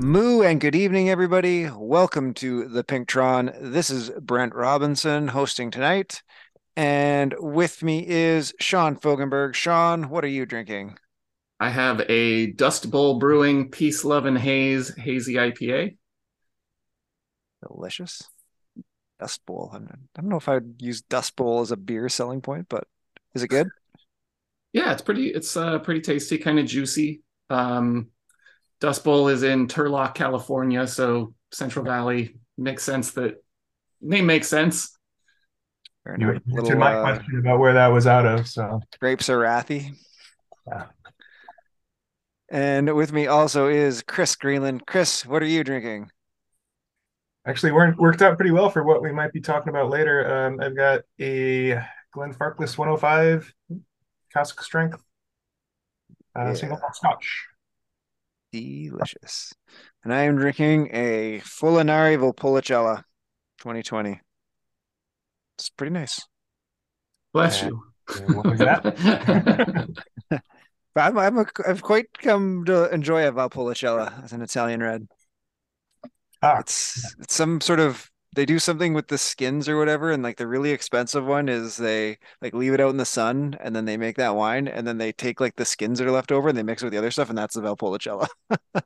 Moo and good evening, everybody. Welcome to the Pinktron. This is Brent Robinson hosting tonight. And with me is Sean Fogenberg. Sean, what are you drinking? I have a Dust Bowl Brewing Peace, Love, and Haze Hazy IPA. Delicious. Dust Bowl. I don't know if I'd use Dust Bowl as a beer selling point, but is it good? Yeah, it's pretty. It's uh, pretty tasty, kind of juicy. Um, Dust Bowl is in Turlock, California, so Central Valley makes sense. That name makes sense. You answered Little, my uh, question about where that was out of. So grapes are wrathy. Yeah. And with me also is Chris Greenland. Chris, what are you drinking? Actually, worked out pretty well for what we might be talking about later. Um, I've got a Glenfarclas 105 cask strength uh, yeah. single malt scotch. Delicious. And I am drinking a Molinari Valpolicella 2020. It's pretty nice. Bless you. what was that? I'm, I'm a, I've quite come to enjoy a Valpolicella as an Italian red. Ah. It's it's some sort of they do something with the skins or whatever, and like the really expensive one is they like leave it out in the sun and then they make that wine, and then they take like the skins that are left over and they mix it with the other stuff, and that's the Valpolicella.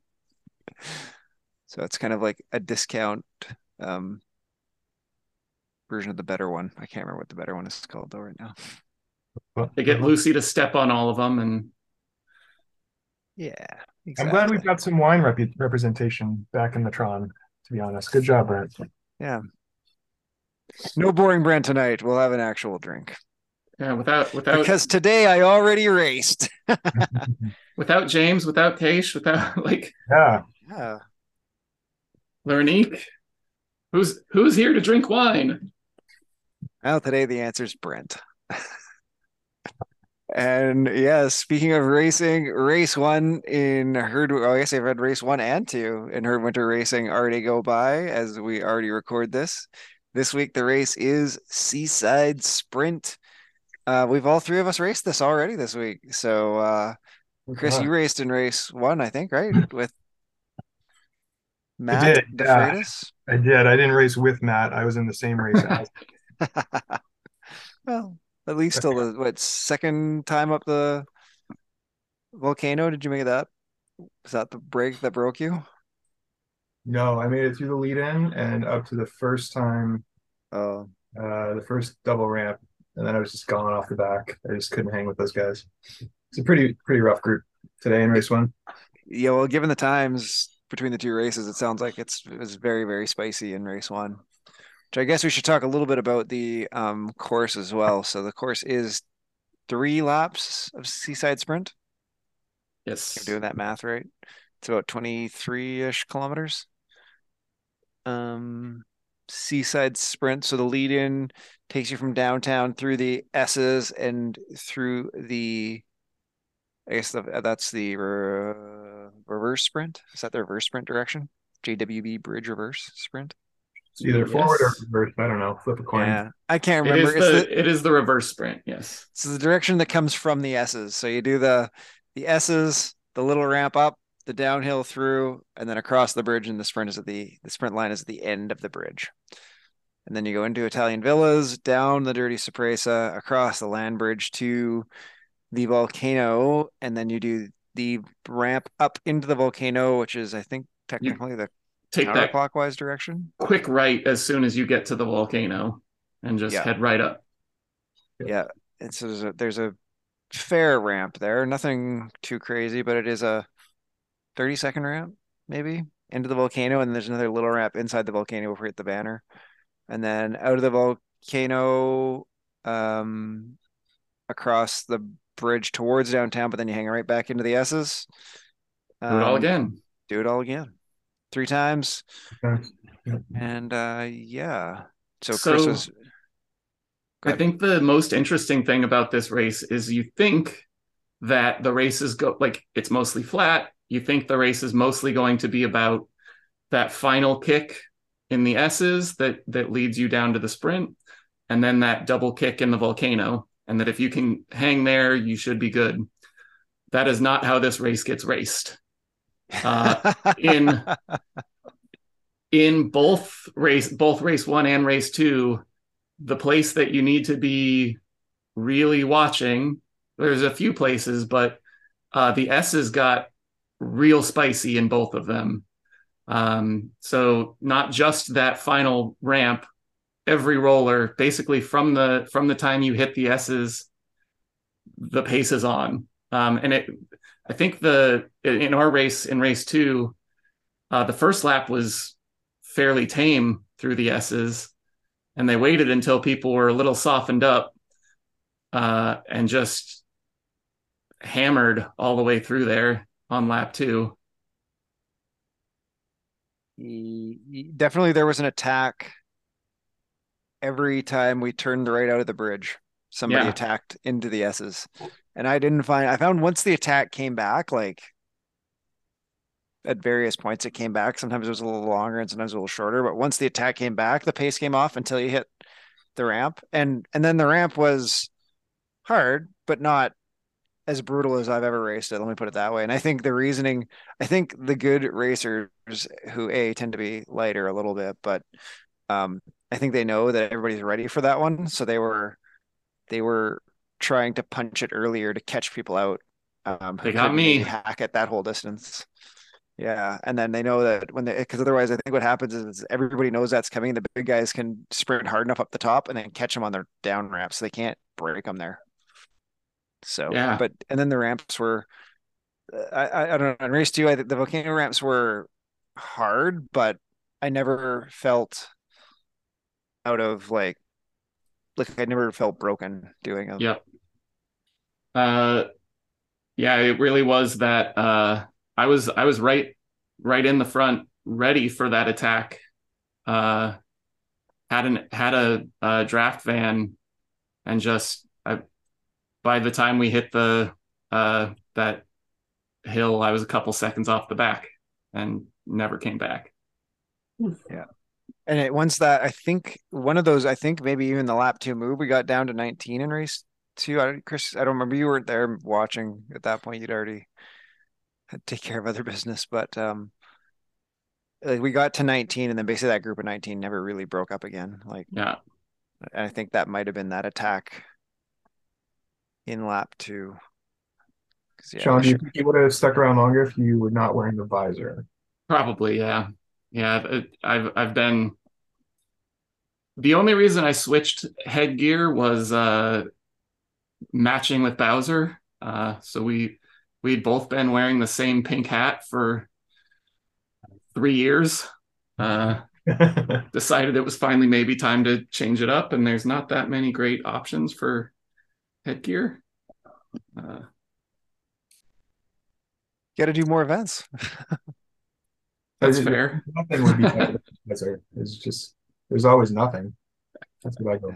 so it's kind of like a discount um, version of the better one. I can't remember what the better one is called though right now. They get Lucy to step on all of them, and yeah, exactly. I'm glad we've got some wine rep- representation back in the Tron. To be honest, good job, Brent. Yeah. No boring Brent tonight. We'll have an actual drink. Yeah, without without because today I already raced. without James, without Taish, without like yeah, yeah. Lernique, who's who's here to drink wine? Well, today the answer is Brent. And yeah, speaking of racing, race one in Herd, oh, I guess I've had race one and two in Herd Winter Racing already go by as we already record this. This week, the race is Seaside Sprint. Uh, we've all three of us raced this already this week. So, uh, Chris, you raced in race one, I think, right? With Matt I did. I did. I didn't race with Matt. I was in the same race. well, at least till the what second time up the volcano? Did you make it that? Was that the break that broke you? No, I made it through the lead in and up to the first time, oh, uh, the first double ramp, and then I was just gone off the back. I just couldn't hang with those guys. It's a pretty pretty rough group today in race one. Yeah, well, given the times between the two races, it sounds like it's it was very very spicy in race one. Which I guess we should talk a little bit about the um, course as well. So the course is three laps of Seaside Sprint. Yes, you're doing that math right. It's about twenty three ish kilometers. Um, Seaside Sprint. So the lead in takes you from downtown through the S's and through the. I guess the, that's the re- reverse sprint. Is that the reverse sprint direction? JWB Bridge reverse sprint. It's either yes. forward or reverse. I don't know. Flip a coin. Yeah, I can't remember. It is, the, the, it is the reverse sprint. Yes. It's the direction that comes from the S's. So you do the the S's, the little ramp up, the downhill through, and then across the bridge. And the sprint is at the the sprint line is at the end of the bridge. And then you go into Italian villas, down the dirty Sorpresa, across the land bridge to the volcano, and then you do the ramp up into the volcano, which is I think technically you, the take that clockwise direction. Quick right as soon as you get to the volcano, and just yeah. head right up. Yeah, and so there's a there's a fair ramp there. Nothing too crazy, but it is a thirty second ramp maybe into the volcano, and there's another little ramp inside the volcano before you hit the banner, and then out of the volcano, um, across the bridge towards downtown, but then you hang right back into the S's. Um, do it all um, again. Do it all again three times. And uh, yeah, so, so Chris was. I think the most interesting thing about this race is you think that the race is go like it's mostly flat. You think the race is mostly going to be about that final kick in the S's that that leads you down to the sprint, and then that double kick in the volcano, and that if you can hang there, you should be good. That is not how this race gets raced. Uh, in in both race both race one and race two, the place that you need to be really watching. There's a few places, but uh, the S's got real spicy in both of them. Um, so not just that final ramp, every roller, basically from the from the time you hit the S's, the pace is on. Um, and it, I think the in our race in race two, uh, the first lap was fairly tame through the S's, and they waited until people were a little softened up, uh, and just hammered all the way through there on lap two. Definitely, there was an attack every time we turned right out of the bridge. Somebody yeah. attacked into the S's, and I didn't find. I found once the attack came back, like at various points, it came back. Sometimes it was a little longer, and sometimes a little shorter. But once the attack came back, the pace came off until you hit the ramp, and and then the ramp was hard, but not as brutal as I've ever raced it. Let me put it that way. And I think the reasoning, I think the good racers who a tend to be lighter a little bit, but um, I think they know that everybody's ready for that one, so they were they were trying to punch it earlier to catch people out. Um, they got me hack at that whole distance. Yeah, and then they know that when they because otherwise I think what happens is everybody knows that's coming. The big guys can sprint hard enough up the top and then catch them on their down ramps. So they can't break them there. So yeah, but and then the ramps were, I I, I don't know. In race two, I think the volcano ramps were hard, but I never felt out of like like I never felt broken doing them. Yep. Uh, yeah, it really was that. Uh, I was I was right right in the front, ready for that attack. Uh, had an had a, a draft van, and just I by the time we hit the uh, that hill, I was a couple seconds off the back and never came back. Yeah. And it once that I think one of those, I think maybe even the lap two move, we got down to 19 in race two. I don't, Chris, I don't remember you weren't there watching at that point. You'd already had to take care of other business, but um like we got to 19 and then basically that group of 19 never really broke up again. Like yeah. And I think that might have been that attack in lap two. Yeah, Sean, do you think you would have stuck around longer if you were not wearing the visor? Probably, yeah. Yeah, I've I've been the only reason I switched headgear was uh matching with Bowser. Uh so we we'd both been wearing the same pink hat for three years. Uh decided it was finally maybe time to change it up and there's not that many great options for headgear. Uh, Got to do more events. That's fair. Nothing would be better It's just there's always nothing. That's what I go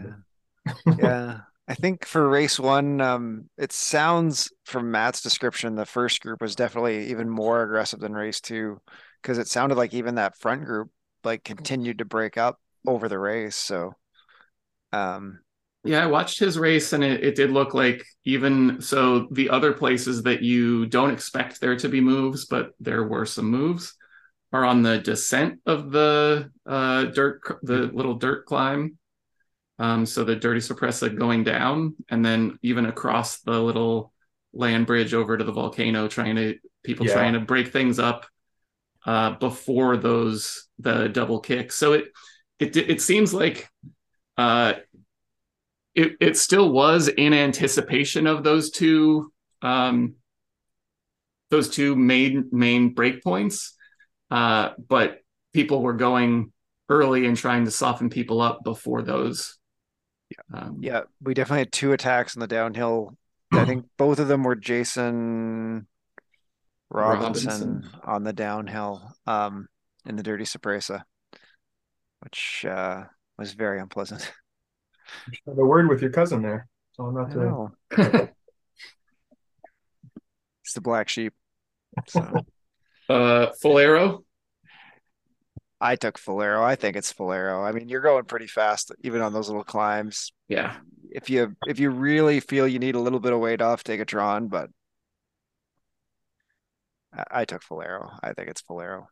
yeah. yeah. I think for race one, um, it sounds from Matt's description, the first group was definitely even more aggressive than race two, because it sounded like even that front group like continued to break up over the race. So, um, yeah, I watched his race and it, it did look like even so the other places that you don't expect there to be moves, but there were some moves are on the descent of the uh, dirt, the little dirt climb. Um, so the dirty Sorpresa going down, and then even across the little land bridge over to the volcano, trying to people yeah. trying to break things up uh, before those the double kicks. So it it it seems like uh, it, it still was in anticipation of those two um, those two main main breakpoints, uh, but people were going early and trying to soften people up before those. Yeah, um, yeah we definitely had two attacks in the downhill. I think both of them were Jason Robinson, Robinson. on the downhill um, in the Dirty Sorpresa, which uh, was very unpleasant. have a word with your cousin there. So I'm not to. He's the black sheep. So. uh, full aero. I took aero. I think it's aero. I mean, you're going pretty fast, even on those little climbs. Yeah. If you if you really feel you need a little bit of weight off, take a Tron. But I, I took Falero. I think it's Falero.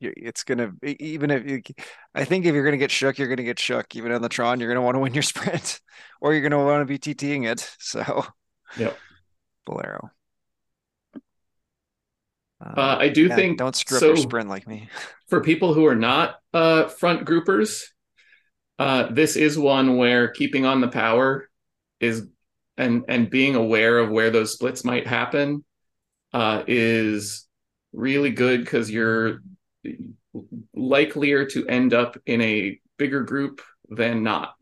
It's gonna even if you, I think if you're gonna get shook, you're gonna get shook. Even on the Tron, you're gonna want to win your sprint, or you're gonna want to be TTing it. So, yep, Bolero. Uh, I do yeah, think don't screw so up your sprint like me. For people who are not uh, front groupers, uh, this is one where keeping on the power is and and being aware of where those splits might happen uh, is really good because you're likelier to end up in a bigger group than not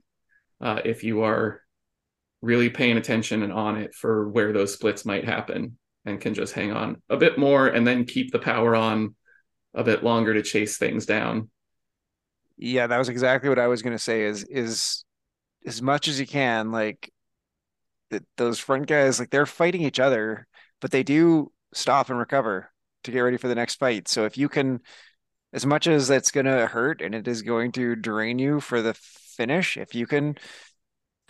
uh, if you are really paying attention and on it for where those splits might happen and can just hang on a bit more and then keep the power on a bit longer to chase things down. Yeah, that was exactly what I was going to say is is as much as you can like that those front guys like they're fighting each other, but they do stop and recover to get ready for the next fight. So if you can as much as that's going to hurt and it is going to drain you for the finish, if you can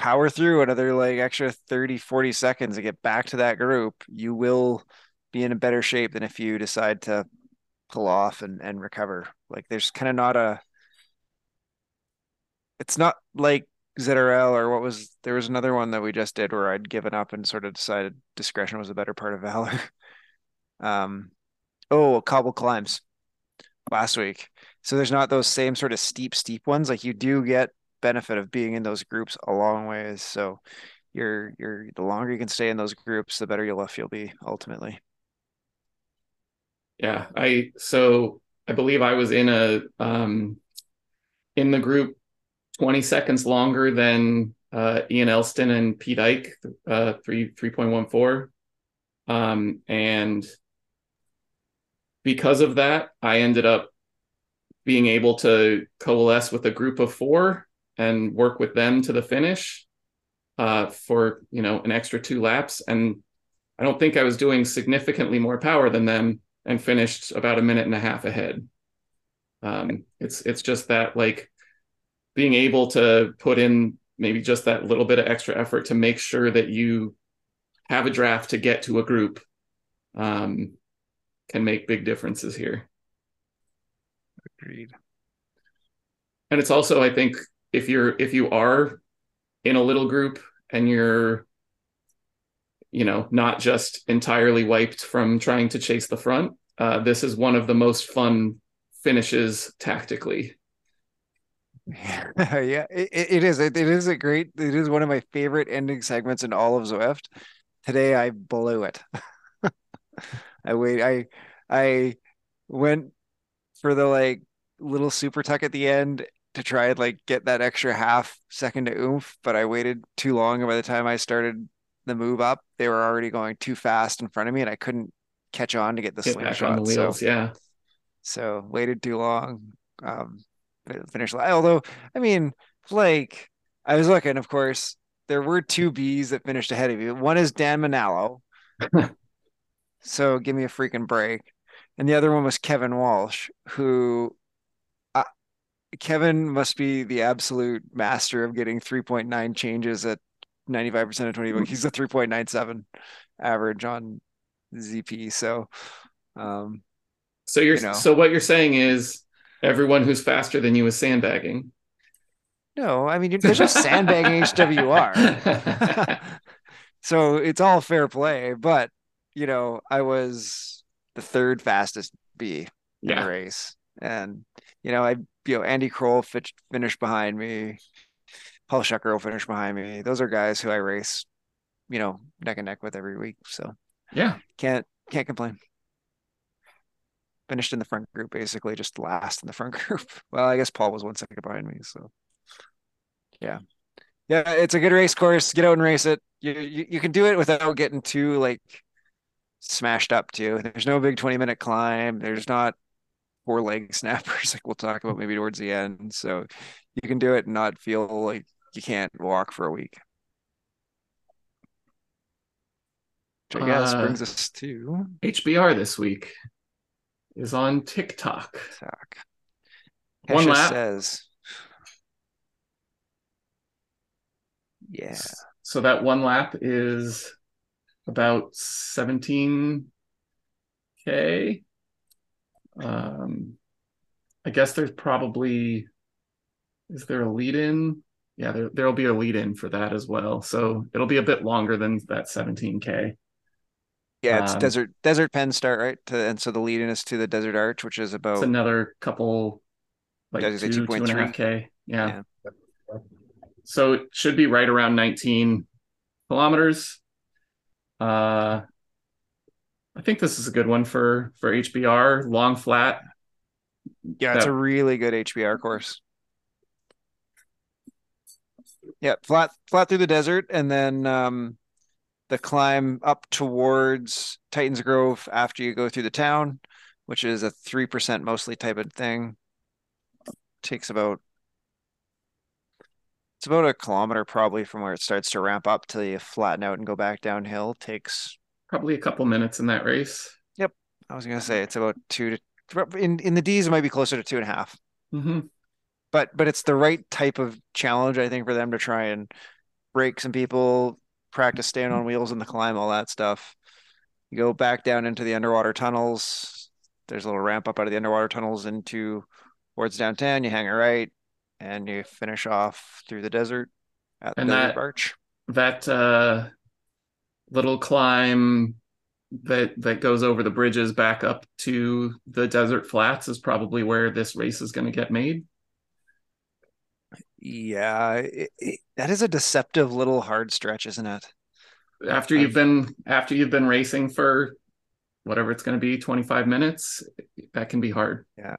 power through another like extra 30 40 seconds to get back to that group you will be in a better shape than if you decide to pull off and, and recover like there's kind of not a it's not like ZRL or what was there was another one that we just did where I'd given up and sort of decided discretion was a better part of valor. um oh cobble climbs last week. So there's not those same sort of steep, steep ones. Like you do get benefit of being in those groups a long ways. So you're you're the longer you can stay in those groups, the better you'll you'll be ultimately. Yeah, I so I believe I was in a um in the group 20 seconds longer than uh, Ian Elston and Pete Ike, uh, three three point one four, um, and because of that, I ended up being able to coalesce with a group of four and work with them to the finish uh, for you know an extra two laps. And I don't think I was doing significantly more power than them, and finished about a minute and a half ahead. Um, it's it's just that like being able to put in maybe just that little bit of extra effort to make sure that you have a draft to get to a group um, can make big differences here. Agreed. And it's also, I think, if you're if you are in a little group and you're you know not just entirely wiped from trying to chase the front uh, this is one of the most fun finishes tactically. Yeah it, it is. It, it is a great it is one of my favorite ending segments in all of zwift today i blew it. I wait i i went for the like little super tuck at the end to try and like get that extra half second to oomph, but I waited too long. And by the time I started the move up, they were already going too fast in front of me, and I couldn't catch on to get the get slingshot. the wheels, so, yeah. So waited too long. Um, finished. Although, I mean, like I was looking, of course, there were two Bs that finished ahead of you. One is Dan Manalo. so give me a freaking break. And the other one was Kevin Walsh, who Kevin must be the absolute master of getting 3.9 changes at 95% of 20. He's a 3.97 average on ZP. So, um, so you're, you know. so what you're saying is everyone who's faster than you is sandbagging. No, I mean, there's just sandbagging HWR. so it's all fair play, but you know, I was the third fastest B in yeah. the race. And, you know, I you know, Andy Kroll fit, finished behind me. Paul Schucker will finish behind me. Those are guys who I race, you know, neck and neck with every week. So yeah, can't can't complain. Finished in the front group, basically just last in the front group. Well, I guess Paul was one second behind me. So yeah, yeah, it's a good race course. Get out and race it. You you, you can do it without getting too like smashed up too. There's no big 20 minute climb. There's not four leg snappers like we'll talk about maybe towards the end. So you can do it and not feel like you can't walk for a week. Which i guess uh, brings us to hbr this week is on Tick Tock. TikTok. one lap. says yeah. so that one lap is about 17 Okay. Um, I guess there's probably is there a lead in? Yeah, there there'll be a lead in for that as well. So it'll be a bit longer than that 17k. Yeah, it's Um, desert desert pen start right, to, and so the lead in is to the desert arch, which is It's about another couple, like two, two and a 2.3? half k. Yeah. Yeah. So it should be right around 19 kilometers. Uh, I think this is a good one for for HBR, long flat. yeah, it's that- a really good HBR course. Yeah, flat flat through the desert, and then um, the climb up towards Titans Grove after you go through the town, which is a three percent mostly type of thing. Takes about it's about a kilometer probably from where it starts to ramp up till you flatten out and go back downhill. Takes Probably a couple minutes in that race. Yep, I was gonna say it's about two to in in the D's it might be closer to two and a half. hmm but but it's the right type of challenge I think for them to try and break some people, practice staying on wheels in the climb, all that stuff. You go back down into the underwater tunnels. There's a little ramp up out of the underwater tunnels into towards downtown. You hang a right, and you finish off through the desert at the And desert that- arch. That uh, little climb that that goes over the bridges back up to the desert flats is probably where this race is going to get made. Yeah, it, it, that is a deceptive little hard stretch, isn't it? After you've been after you've been racing for whatever it's going to be, 25 minutes, that can be hard. Yeah.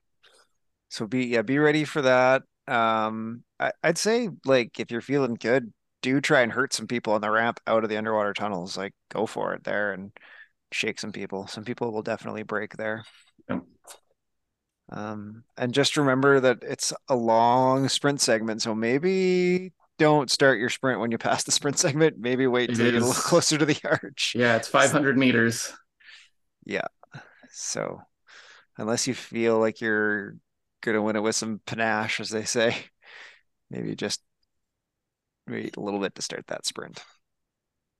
So be yeah, be ready for that. Um, I, I'd say like if you're feeling good, do try and hurt some people on the ramp out of the underwater tunnels. Like go for it there and shake some people. Some people will definitely break there. Yep. Um, and just remember that it's a long sprint segment, so maybe don't start your sprint when you pass the sprint segment. Maybe wait It till you get a little closer to the arch. Yeah, it's 500 meters. Yeah. So unless you feel like you're gonna win it with some panache, as they say, maybe just wait a little bit to start that sprint.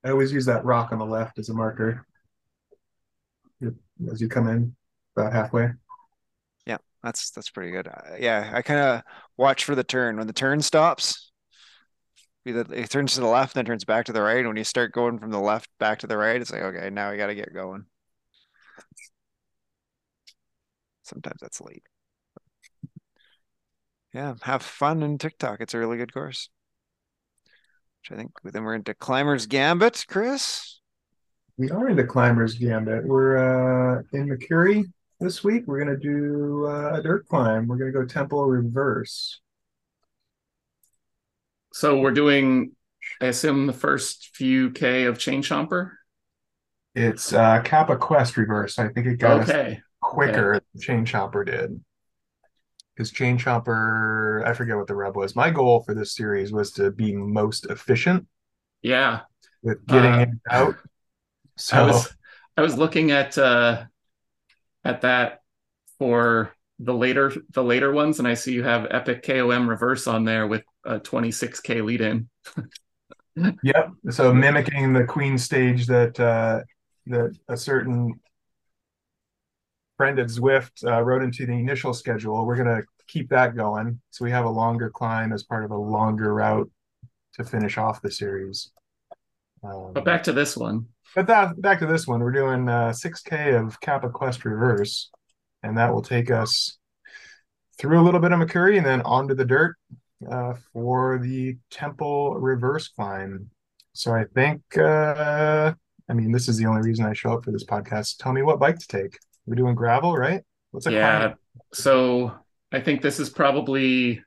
I always use that rock on the left as a marker as you come in about halfway. Yeah, that's that's pretty good. Uh, yeah, I kind of watch for the turn. When the turn stops, either it turns to the left, then turns back to the right. When you start going from the left back to the right, it's like, okay, now we got to get going. Sometimes that's late. Yeah, have fun in Tick Tock. It's a really good course. Which I think then we're into Climber's Gambit, Chris. We are into Climbers Gambit. We're uh, in Makuri this week. We're gonna do uh, a dirt climb. We're gonna go Temple Reverse. So we're doing, I assume, the first few K of Chain Chomper. It's uh, Kappa Quest Reverse. I think it got us Okay. quicker than Chain Chomper did. Because Chain Chomper, I forget what the rub was. My goal for this series was to be most efficient Yeah. with getting Uh, and out. So I was I was looking at uh at that for the later the later ones, and I see you have Epic KOM reverse on there with a 26k lead in. Yep. So mimicking the Queen stage that uh, that a certain friend at Zwift uh, wrote into the initial schedule. We're gonna keep that going, so we have a longer climb as part of a longer route to finish off the series. Um, But back to this one. but that back to this one, we're doing uh, 6K of Kappa Quest Reverse, and that will take us through a little bit of Makuri and then onto the dirt uh, for the Temple Reverse climb. So I think, uh, I mean, this is the only reason I show up for this podcast. Tell me what bike to take. We're doing gravel, right? What's a Yeah. climb? So I think this is probably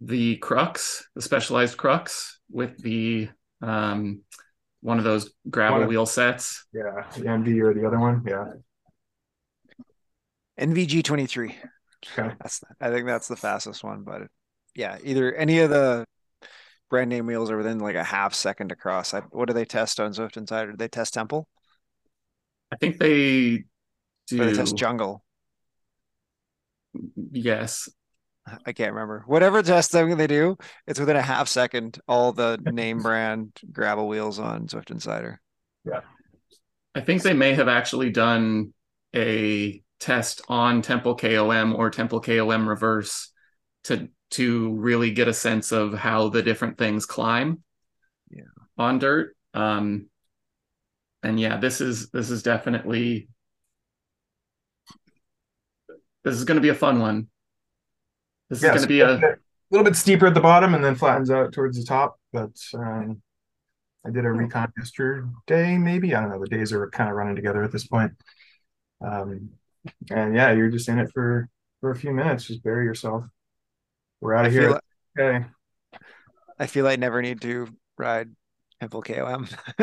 the crux, the specialized crux with the um one of those gravel of- wheel sets. Yeah, the MV or the other one. Yeah. ENVE G23. Okay. That's I think that's the fastest one, but yeah, either any of the brand name wheels are within like a half second to cross. I, what do they test on Zwift Insider? Do they test Temple? I think they do Or they test Jungle? yes. I can't remember. Whatever testing they do, it's within a half second. All the name brand gravel wheels on Zwift Insider. Yeah. I think they may have actually done a test on Temple KOM or Temple KOM reverse to to really get a sense of how the different things climb yeah. on dirt. Um, and yeah, this is this is definitely this is going to be a fun one. This yeah, is going to be a, a little bit steeper at the bottom and then flattens out towards the top. But um, I did a recon yesterday, maybe I don't know. The days are kind of running together at this point. Um, and yeah, you're just in it for for a few minutes. Just bury yourself. We're out of here. Like, okay. I feel I never need to ride Temple KOM.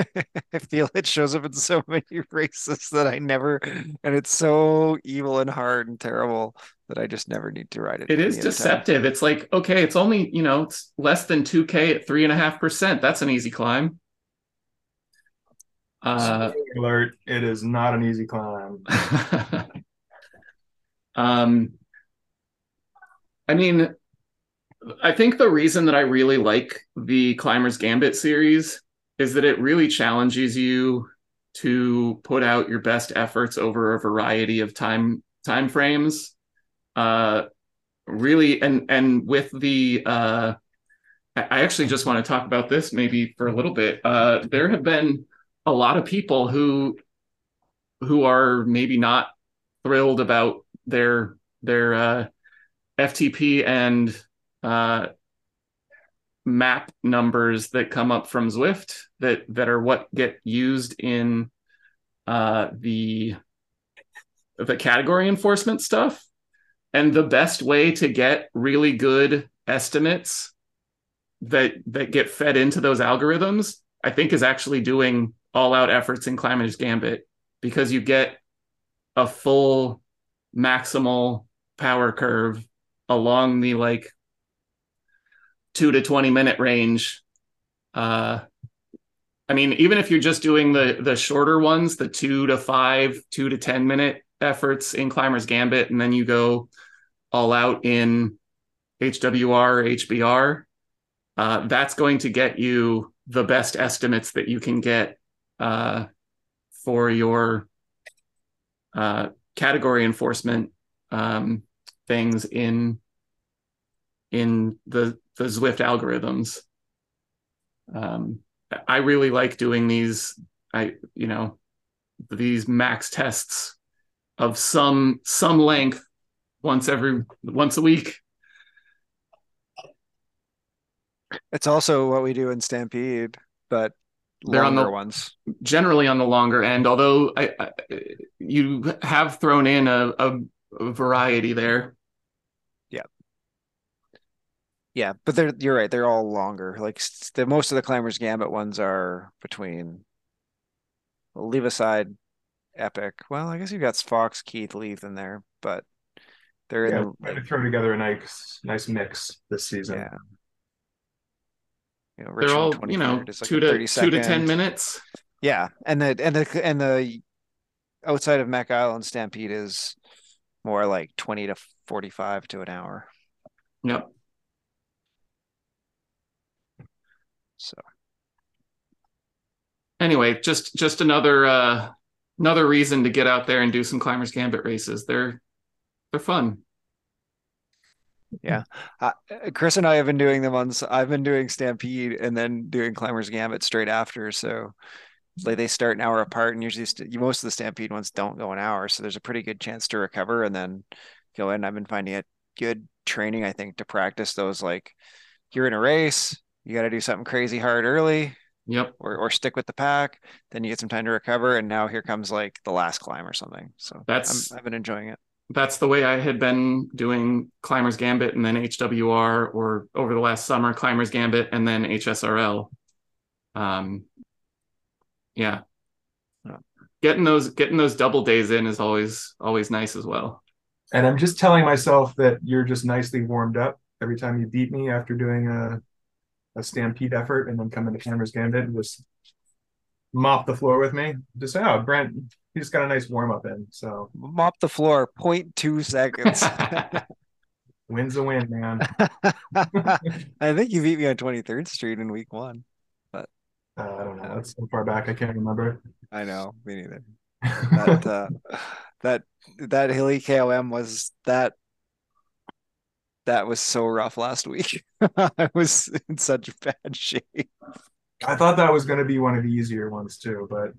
I feel it shows up in so many races that I never, and it's so evil and hard and terrible that I just never need to ride it. It is deceptive. It's like, okay, it's only, you know, it's less than 2K at three and a half percent. That's an easy climb. Uh, alert, it is not an easy climb. um, I mean, I think the reason that I really like the Climbers Gambit series is that it really challenges you to put out your best efforts over a variety of time time frames. Uh, really, and and with the uh, I actually just want to talk about this maybe for a little bit. Uh, there have been a lot of people who who are maybe not thrilled about their their uh, FTP and uh, map numbers that come up from Zwift that that are what get used in uh, the the category enforcement stuff. And the best way to get really good estimates that that get fed into those algorithms, I think, is actually doing all out efforts in Climbers Gambit because you get a full maximal power curve along the like two to 20 minute range. Uh, I mean, even if you're just doing the the shorter ones, the two to five, two to 10 minute efforts in Climbers Gambit, and then you go all out in HWR or HBR, uh, that's going to get you the best estimates that you can get uh, for your uh, category enforcement um, things in in the the Zwift algorithms. Um, I really like doing these. I you know these max tests of some some length once every once a week. It's also what we do in Stampede, but they're on the ones generally on the longer end. Although I, I, you have thrown in a, a, a variety there. Yeah, but they're you're right. They're all longer. Like the most of the climbers gambit ones are between. We'll leave aside epic. Well, I guess you've got Fox, Keith, Leith in there, but they're yeah, in the, throw together a nice nice mix this season. Yeah. You know, they're all you know like two to two to ten minutes. Yeah, and the and the and the outside of Mech Island Stampede is more like twenty to forty five to an hour. Yep. So anyway, just just another uh another reason to get out there and do some climbers gambit races. They're they're fun. Yeah, uh, Chris and I have been doing them on. I've been doing Stampede and then doing Climbers Gambit straight after. So, like they start an hour apart, and usually st- most of the Stampede ones don't go an hour. So there's a pretty good chance to recover and then go in. I've been finding it good training, I think, to practice those. Like you're in a race, you got to do something crazy hard early. Yep. Or, or stick with the pack. Then you get some time to recover. And now here comes like the last climb or something. So that's, i have been enjoying it. That's the way I had been doing Climbers Gambit and then HWR or over the last summer, Climbers Gambit and then HSRL. Um, yeah. Getting those getting those double days in is always always nice as well. And I'm just telling myself that you're just nicely warmed up every time you beat me after doing a a stampede effort and then come into Climbers Gambit and just mop the floor with me. Just say, oh, Brent, he just got a nice warm up in. So mop the floor, 0.2 seconds. Win's a win, man. I think you beat me on 23rd Street in week one, but uh, I don't know. That's so far back, I can't remember. I know, me neither. but uh, that that hilly KOM was that that was so rough last week. I was in such bad shape. I thought that was going to be one of the easier ones too, but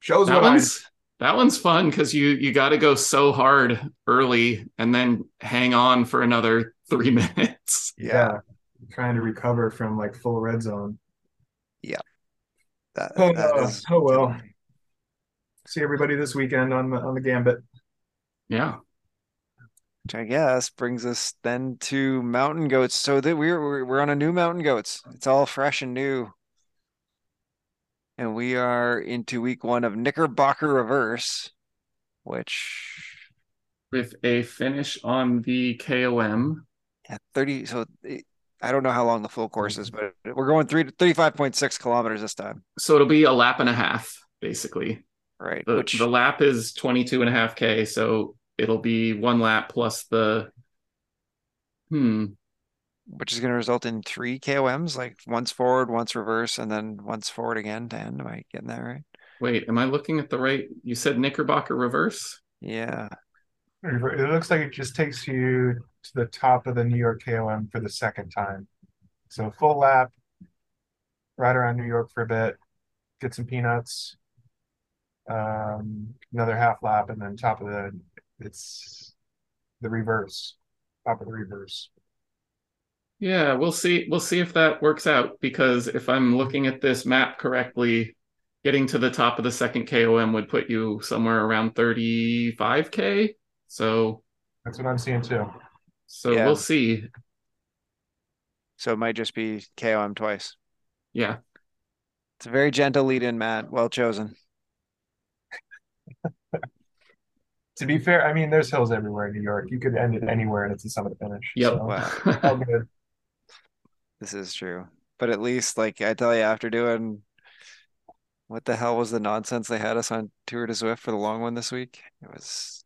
shows that what I one's that one's fun because you you got to go so hard early and then hang on for another three minutes. yeah, trying to recover from like full red zone. That, Oh, that uh, is- oh well. See everybody this weekend on the on the gambit. Yeah. Which I guess brings us then to mountain goats. So that we're we're on a new mountain goats. It's all fresh and new. And we are into week one of Knickerbocker reverse, which With a finish on the KOM. at 30 so it, I don't know how long the full course is, but we're going three to 35.6 kilometers this time. So it'll be a lap and a half, basically. Right. The, which the lap is 22 and a half K. So it'll be one lap plus the. Hmm. which is going to result in three KOMs, like once forward, once reverse, and then once forward again to end. Am I getting that right? Wait, am I looking at the right? You said Knickerbocker reverse? Yeah. It looks like it just takes you to the top of the New York KOM for the second time. So full lap, ride around New York for a bit, get some peanuts, um, another half lap, and then top of the it's the reverse, top of the reverse. Yeah, we'll see. We'll see if that works out because if I'm looking at this map correctly, getting to the top of the second KOM would put you somewhere around 35K. So That's what I'm seeing too. so Yeah. we'll see. So it might just be KOM twice. Yeah. It's a very gentle lead in, Matt. Well chosen. To be fair, I mean, there's hills everywhere in New York. You could end it anywhere, and it's the summit finish. Yep. So, Wow. good. This is true. But at least, like I tell you, after doing what the hell was the nonsense they had us on Tour de Zwift for the long one this week? It was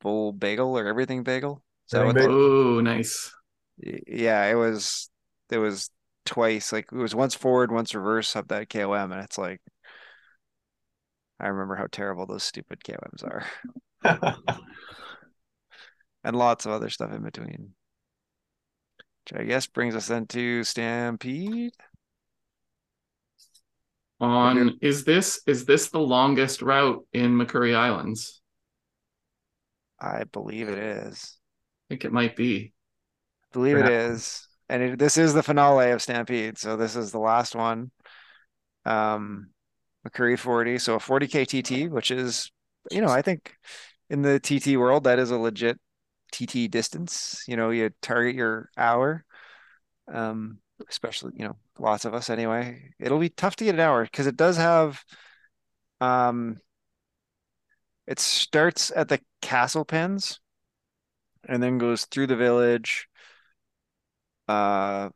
full bagel or everything bagel. Is that they- oh, nice. Yeah, it was it was twice. Like it was once forward, once reverse up that KOM, and it's like I remember how terrible those stupid KOMs are. And lots of other stuff in between. Which I guess brings us into Stampede. On is this is this the longest route in Makuri Islands? I believe it is. I think it might be. believe it Yeah. is. And it, this is the finale of Stampede. So this is the last one. Um, Makuri 40. So a 40K TT, which is, you know, I think in the TT world, that is a legit TT distance. You know, you target your hour. Um, especially, you know, lots of us anyway. It'll be tough to get an hour because it does have um it starts at the castle pens and then goes through the village uh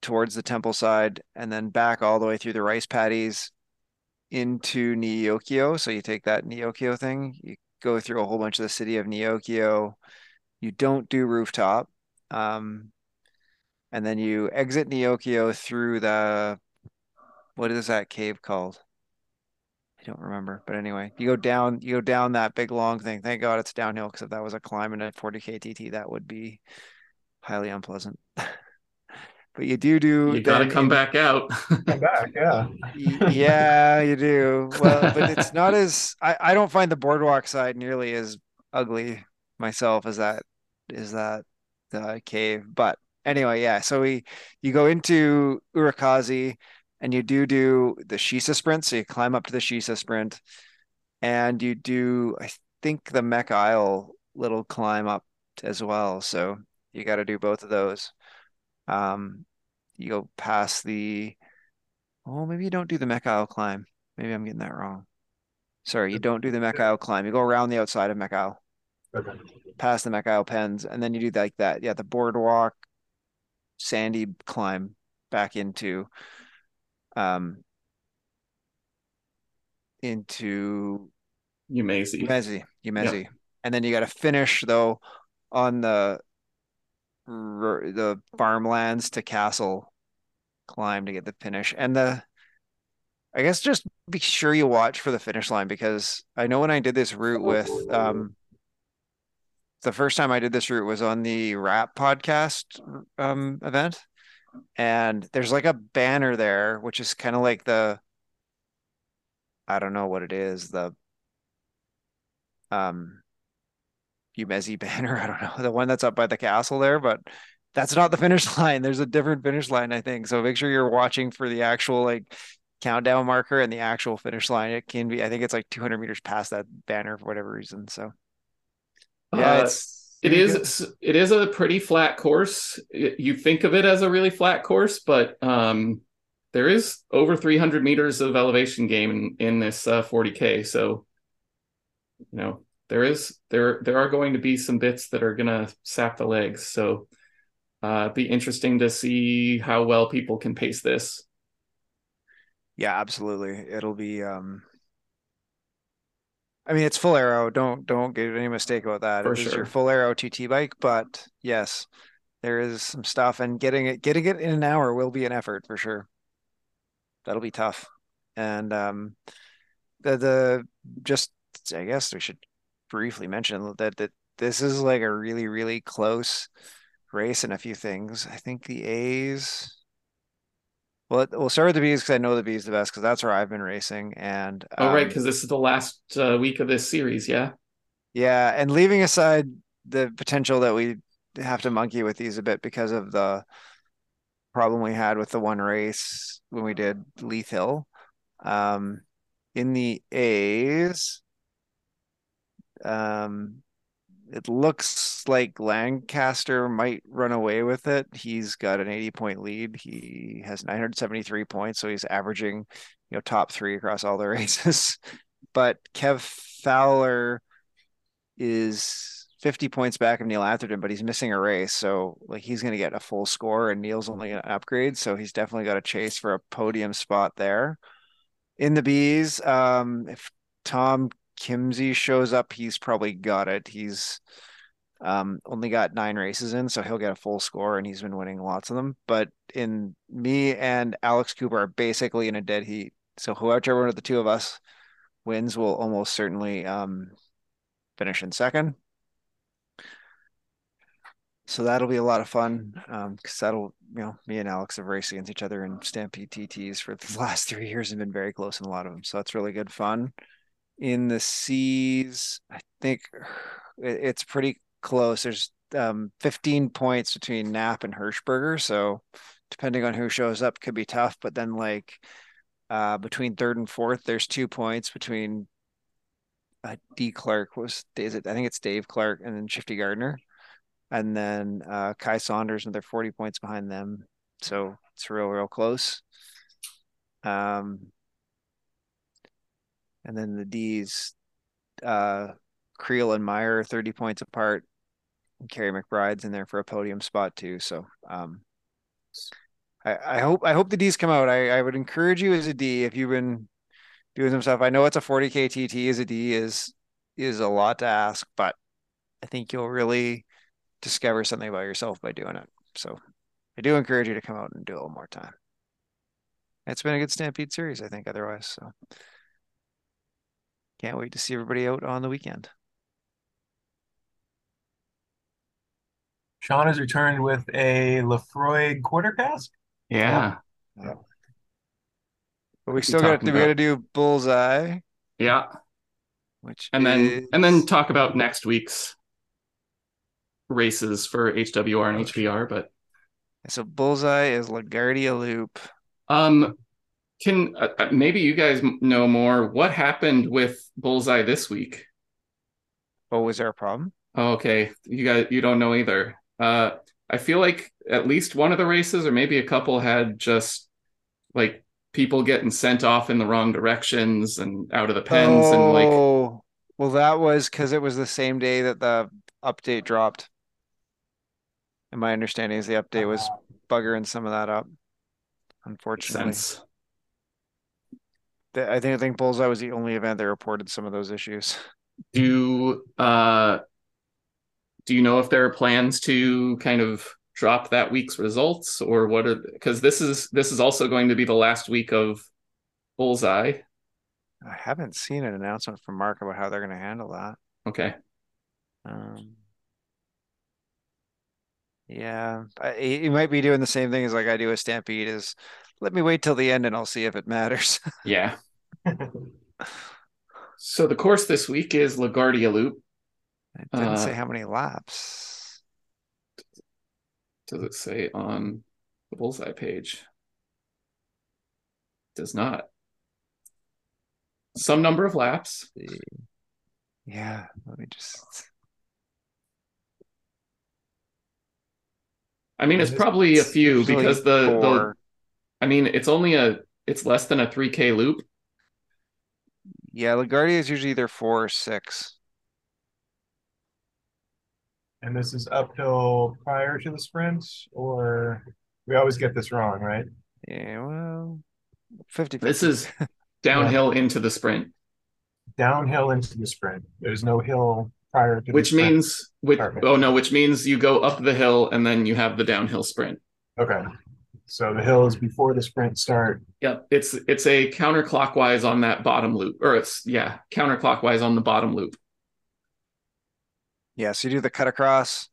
towards the temple side and then back all the way through the rice paddies into Neokyo. So you take that Neokyo thing, you go through a whole bunch of the city of Neokyo. You don't do rooftop. Um and then you exit Neokyo through the what is that cave called? I don't remember, but anyway, you go down, you go down that big long thing. Thank God it's downhill because if that was a climb in a 40k TT, that would be highly unpleasant. But you do do You got to come in- back out. Come back, yeah. Yeah, you do. Well, but it's not as I, I don't find the boardwalk side nearly as ugly myself as that is that the cave. But anyway, yeah. So we you go into Urukazi and you do do the Shisa sprint. So you climb up to the Shisa sprint and you do I think the Mech Isle little climb up as well. So you got to do both of those. Um, you go past the Oh, maybe you don't do the Mech Isle climb. Maybe I'm getting that wrong. Sorry, you don't do the Mech Isle climb. You go around the outside of Mech Isle, Okay. past the Mech Isle pens, and then you do like that. Yeah, the boardwalk, sandy climb back into, um, into Umazi. Umezi, Umezi, and then you got to finish though on the the farmlands to castle climb to get the finish. And the I guess just be sure you watch for the finish line because I know when I did this route with um the first time I did this route was on the rap podcast um event and there's like a banner there which is kind of like the I don't know what it is the um Umezi banner. I don't know the one that's up by the castle there but that's not the finish line. There's a different finish line I think. So make sure you're watching for the actual like countdown marker and the actual finish line. It can be I think it's like 200 meters past that banner for whatever reason so. Yeah uh, it's it is good. it is a pretty flat course. You think of it as a really flat course but um there is over 300 meters of elevation gain in, in this uh, 40k so you know there is there there are going to be some bits that are going to sap the legs so uh be interesting to see how well people can pace this yeah absolutely it'll be um I mean, it's full aero. Don't don't get any mistake about that. For it is your full aero TT bike, but yes, there is some stuff, and getting it getting it in an hour will be an effort for sure that'll be tough. And um, the the just I guess we should briefly mention that that this is like a really really close race in a few things. I think the A's. Well, we'll start with the B's because I know the B's the best because that's where I've been racing. And um, oh, right, because this is the last uh, week of this series, yeah. Yeah, and leaving aside the potential that we have to monkey with these a bit because of the problem we had with the one race when we did Leith Hill. Um, in the A's, um, it looks like Lancaster might run away with it. He's got an 80 point lead. He has 973 points, so he's averaging, you know, top three across all the races. but Kev Fowler is 50 points back of Neil Atherton, but he's missing a race. So like he's going to get a full score and Neil's only going to upgrade. So he's definitely got a chase for a podium spot there. In the bees, um, if Tom Kimsey shows up, he's probably got it. He's um, only got nine races in, so he'll get a full score and he's been winning lots of them. But in me and Alex Cooper are basically in a dead heat. So whoever one of the two of us wins will almost certainly um, finish in second so that'll be a lot of fun because um, that'll you know me and alex have raced against each other in stampede tts for the last three years and been very close in a lot of them so that's really good fun in the seas. i think it's pretty close there's um, 15 points between knapp and hirschberger so depending on who shows up could be tough but then like uh, between third and fourth there's two points between uh, d clark was is it i think it's dave clark and then shifty gardner and then uh, Kai Saunders and they're 40 points behind them. So it's real, real close. Um, and then the D's, uh, Creel and Meyer 30 points apart. And Kerry McBride's in there for a podium spot too. So um, I, I hope I hope the D's come out. I, I would encourage you as a D if you've been doing some stuff. I know it's a 40k TT as a D is is a lot to ask, but I think you'll really discover something about yourself by doing it. So I do encourage you to come out and do it one more time. It's been a good Stampede series, I think, otherwise. So can't wait to see everybody out on the weekend. Sean has returned with a Laphroaig quarter cask. Yeah. yeah. But we still got to, we got to do bullseye. Yeah. Which and is... then and then talk about next week's races for HWR and HBR, but so Bullseye is LaGuardia Loop. Um, can uh, uh maybe you guys know more? What happened with Bullseye this week? Oh, was there a problem? Oh, okay, you guys, you don't know either. Uh, I feel like at least one of the races, or maybe a couple, had just like people getting sent off in the wrong directions and out of the pens, oh, and like. Oh, well, that was because it was the same day that the update dropped. And my understanding is the update was buggering some of that up. Unfortunately, I think I think Bullseye was the only event that reported some of those issues. Do uh, do you know if there are plans to kind of drop that week's results, or what are because this is this is also going to be the last week of bullseye. I haven't seen an announcement from Mark about how they're going to handle that. Okay. Um, yeah, I, he he might be doing the same thing as like I do with Stampede is let me wait till the end and I'll see if it matters. Yeah. So the course this week is LaGuardia Loop. It didn't say Uh, how many laps. Does it say on the bullseye page? Does not. Some number of laps. Yeah, let me just. I mean, it's It's probably a few because the, the four. I mean, it's only a it's less than a 3K loop. Yeah, LaGuardia is usually either four or six. And this is uphill prior to the sprint, or we always get this wrong, right? Yeah, well, 50 This is downhill into the sprint, Downhill into the sprint. There's no hill prior to the which sprint. means which Perfect. oh no, which means you go up the hill and then you have the downhill sprint. Okay. So the hill is before the sprint start. Yep, it's it's a counterclockwise on that bottom loop, or it's yeah, counterclockwise on the bottom loop. Yeah, so you do the cut across,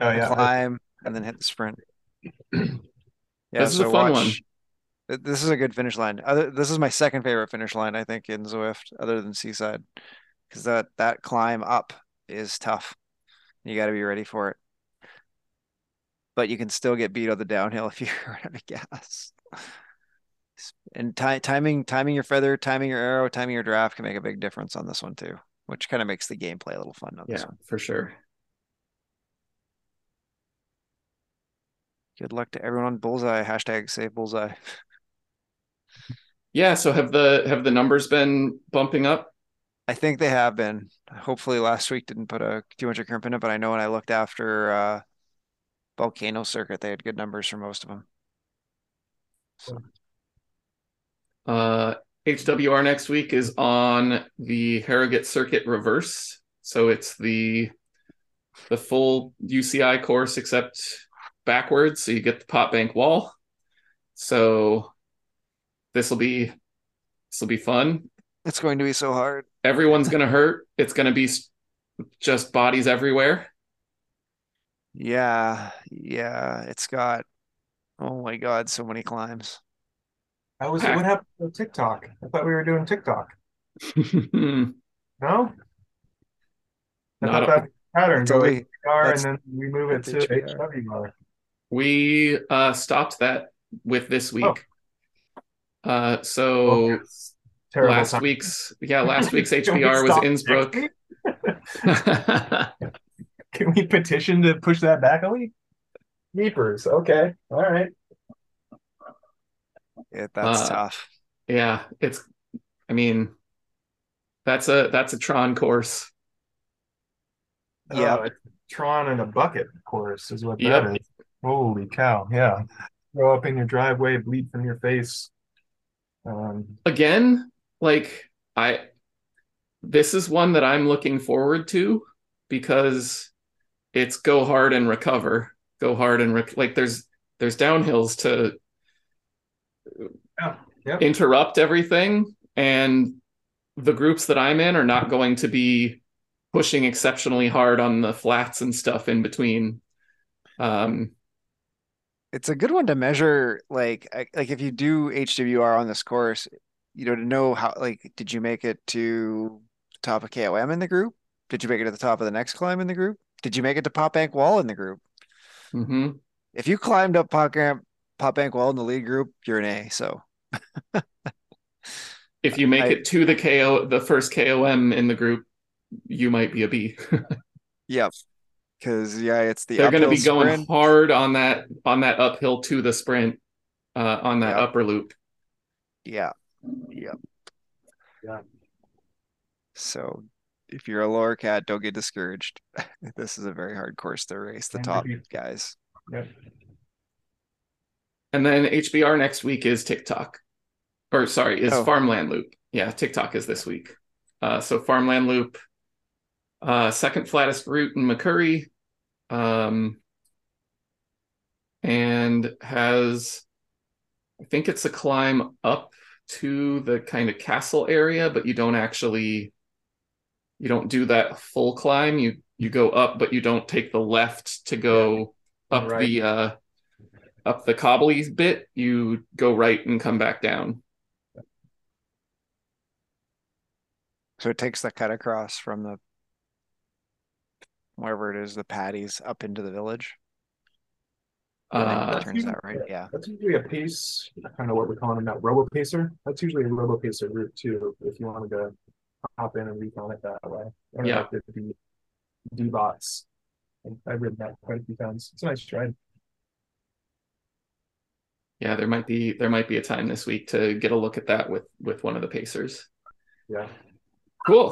Oh yeah. climb, and then hit the sprint. Yeah, This is a so fun watch- th- This is a good finish line. Other, this is my second favorite finish line, I think, in Zwift, other than Seaside, because that that climb up is tough. You got to be ready for it. But you can still get beat on the downhill if you run out of gas. And ti- timing, timing your feather, timing your aero, timing your draft can make a big difference on this one too, which kind of makes the gameplay a little fun on Yeah, for sure. Good luck to everyone on Bullseye. Hashtag save Bullseye. Yeah, so have the have the numbers been bumping up? I think they have been. Hopefully, last week didn't put a too much of crimp in it, but I know when I looked after uh, Volcano Circuit, they had good numbers for most of them. So, Uh, HWR next week is on the Harrogate Circuit Reverse, so it's the the full UCI course except backwards, so you get the pot bank wall. So this will be this will be fun. it's going to be so hard. Everyone's gonna hurt. It's gonna be just bodies everywhere. Yeah, yeah. It's got oh my god, so many climbs. How was what happened to Tick Tock? I thought we were doing Tick Tock. No? I Not thought a- that pattern It's go only- HBR and then we move it to that's HBR. HWR. we uh, stopped that with this week. Uh, so Oh, yes. Last time. week's yeah last week's Can HBR was Innsbruck. Next week? Can we petition to push that back a week? Keepers. Okay. All right. Yeah, that's Uh, tough. yeah, it's I mean that's a that's a Tron course. Yeah, Oh, it's Tron in a bucket, of course, is what Yep. that is. Holy cow. Yeah. Throw up in your driveway, bleed from your face. Um, Again, like I this is one that I'm looking forward to because it's go hard and recover. Go hard and rec- like there's there's downhills to yeah. Yep. interrupt everything and the groups that I'm in are not going to be pushing exceptionally hard on the flats and stuff in between. Um It's a good one to measure, like like if you do HWR on this course, you know, to know how like did you make it to the top of KOM in the group? Did you make it to the top of the next climb in the group? Did you make it to Pop Bank Wall in the group? mhm. If you climbed up Pop Bank Pop Bank Wall in the lead group, you're an A. So if you make I- it to the KO the first KOM in the group, you might be a B. yep, because yeah, it's the They're going to be going sprint. hard on that on that uphill to the sprint uh on that Yep. upper loop. Yeah, yep. Yeah. So if you're a lower cat, don't get discouraged. This is a very hard course to race the top guys. Yep. And then HBR next week is Tick Tock. Or sorry, is Oh. Farmland Loop. Yeah, Tick Tock is this week. Uh, so Farmland Loop, uh, second flattest route in Makuri, um, and has, I think it's a climb up to the kind of castle area, but you don't actually you don't do that full climb. You you go up, but you don't take the left to go up Right. the uh up the cobbly bit. You go right and come back down. So it takes the cut across from the wherever it is, the patties up into the village. I Uh, that turns out right. Yeah. That's usually a pace. I don't know what we're calling them now. Robo pacer. That's usually a robo pacer route too. If you want to hop in and recon it that way. Or Yeah. like the D, D bots. I've ridden that quite a few times. It's a nice ride. yeah, there might be there might be a time this week to get a look at that with with one of the pacers. Yeah. Cool.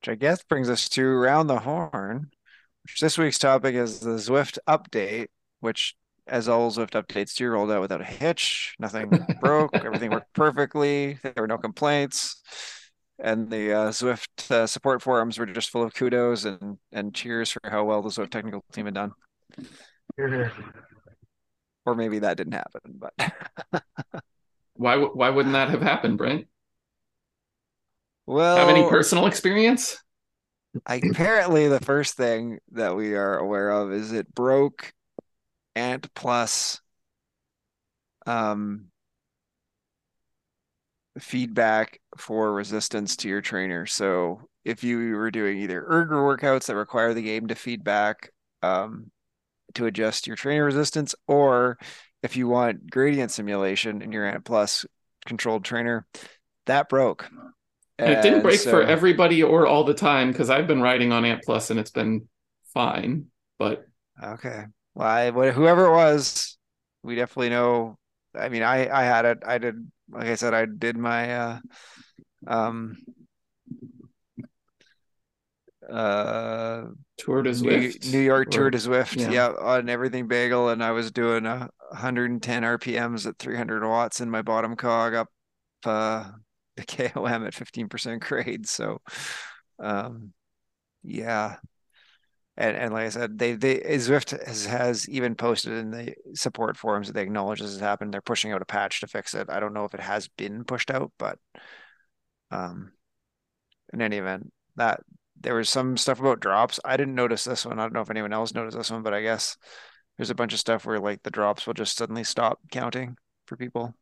Which I guess brings us to Round the Horn, which this week's topic is the Zwift update, which, as all Zwift updates do, rolled out without a hitch. Nothing broke. Everything worked perfectly. There were no complaints. And the uh, Zwift uh, support forums were just full of kudos and, and cheers for how well the Zwift technical team had done. Or maybe that didn't happen, but Why why wouldn't that have happened, Brent? well, Have any personal experience? I, apparently the first thing that we are aware of is it broke Ant Plus um feedback for resistance to your trainer. So if you were doing either ergo workouts that require the game to feedback um to adjust your trainer resistance, or if you want gradient simulation in your Ant Plus controlled trainer, that broke. And it didn't break for everybody or all the time because I've been riding on Ant Plus and it's been fine. But Okay. Well, I, whoever it was, we definitely know. I mean, I I had it. I did. Like I said, I did my uh, um, uh, Tour New, Zwift, New York Tour or- de Zwift. yeah. Yeah. on everything bagel, and I was doing a 110 RPMs at 300 watts in my bottom cog up uh, the KOM at 15% grade. So, um, yeah. And, and like I said, they they Zwift has, has even posted in the support forums that they acknowledge this has happened. They're pushing out a patch to fix it. I don't know if it has been pushed out, but um, in any event, that there was some stuff about drops. I didn't notice this one. I don't know if anyone else noticed this one, but I guess there's a bunch of stuff where like the drops will just suddenly stop counting for people.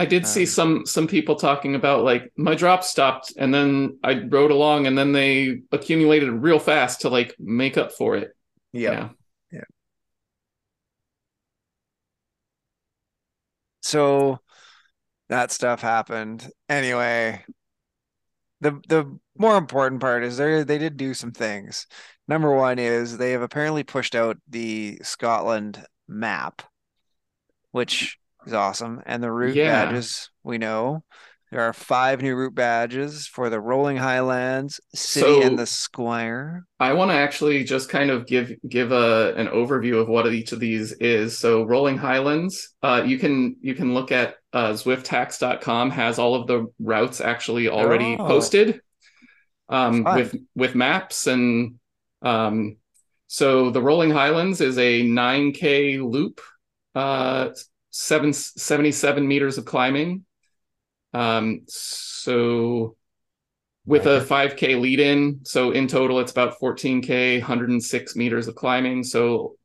I did see Um, some some people talking about like my drop stopped and then I rode along and then they accumulated real fast to like make up for it. Yeah. Yeah. So that stuff happened. Anyway, the the more important part is they they did do some things. Number one is they have apparently pushed out the Scotland map, which is awesome. And the route Yeah. badges, we know. There are five new route badges for the Rolling Highlands, City, So- and the Squire. I want to actually just kind of give give a an overview of what each of these is. So Rolling Highlands, uh, you can you can look at uh, zwifthacks.com has all of the routes actually already Oh. posted um, with with maps and um, so the Rolling Highlands is a 9k loop, uh, seven, 77 meters of climbing. Um, so with a 5k lead in so in total it's about 14k 106 meters of climbing. So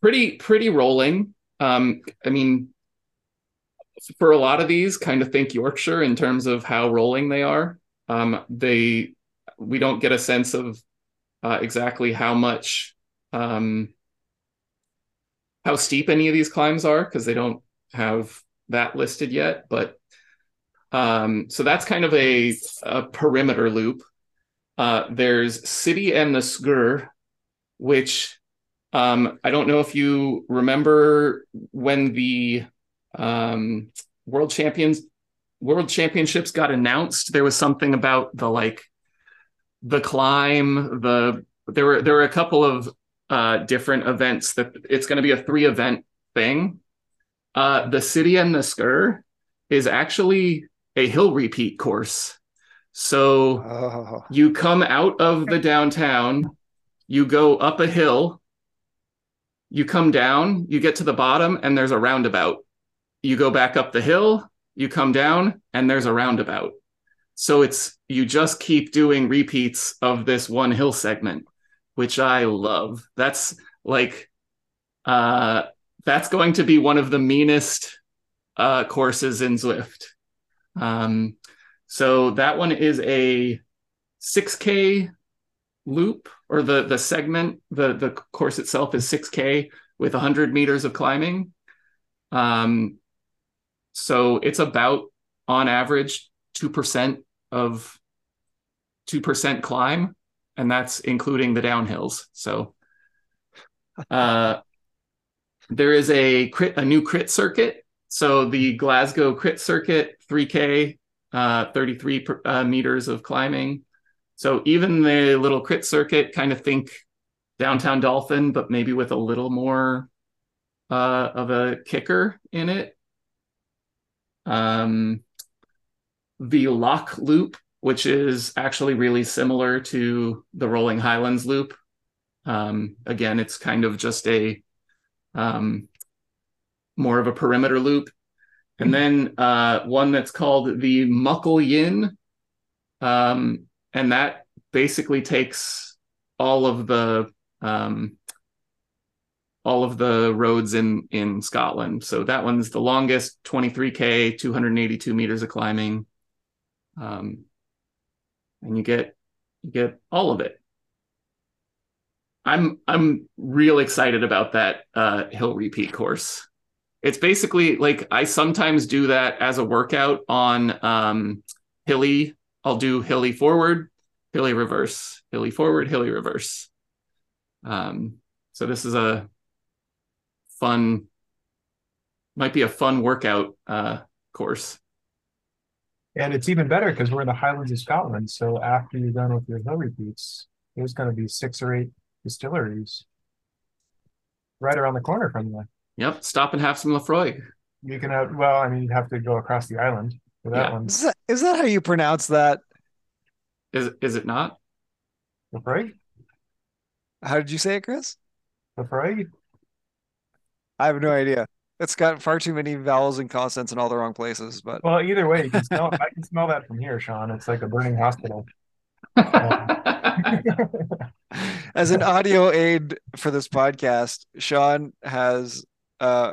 pretty pretty rolling. Um i mean for a lot of these kind of think yorkshire in terms of how rolling they are. Um they we don't get a sense of uh, exactly how much um how steep any of these climbs are because they don't have that listed yet but um, so that's kind of a, a perimeter loop. Uh, there's City and the Sgurr, which um, I don't know if you remember when the um, World Champions World Championships got announced. There was something about the like the climb. The there were there were a couple of uh, different events that it's going to be a three event thing. Uh, the City and the Sgurr is actually a hill repeat course. So Oh, you come out of the downtown, you go up a hill, you come down, you get to the bottom, and there's a roundabout. You go back up the hill, you come down, and there's a roundabout. So it's you just keep doing repeats of this one hill segment, which I love. That's like uh that's going to be one of the meanest uh courses in Zwift. Um so that one is a 6k loop or the the segment the the course itself is 6k with 100 meters of climbing um so it's about on average 2% of 2% climb and that's including the downhills. So uh there is a crit a new crit circuit. So the glasgow crit circuit 3k uh 33 uh, meters of climbing. So even the little crit circuit, kind of think downtown Dolphin, but maybe with a little more uh, of a kicker in it. Um, the Loch Loop, which is actually really similar to the Rolling Highlands loop. Um, again, it's kind of just a um, more of a perimeter loop. And then uh, one that's called the Muckle Yin. Um, and that basically takes all of the um, all of the roads in in Scotland. So that one's the longest, 23k, 282 meters of climbing, um, and you get you get all of it. I'm I'm real excited about that uh, hill repeat course. It's basically like I sometimes do that as a workout on um, hilly I'll do hilly forward, hilly reverse, hilly forward, hilly reverse. Um, so this is a fun, might be a fun workout uh, course. And it's even better because we're in the Highlands of Scotland. So after you're done with your hill repeats, there's going to be six or eight distilleries right around the corner from you. Yep, stop and have some Laphroaig. You can have, well, I mean, you'd have to go across the island for that Yeah. one. Is that, is that how you pronounce that? Is is it not? Lafroig? How did you say it, Chris? Lafroig? I have no idea. It's got far too many vowels and consonants in all the wrong places, but Well, either way, you can smell, I can smell that from here, Sean. It's like a burning hospital. as an audio aid for this podcast, Sean has uh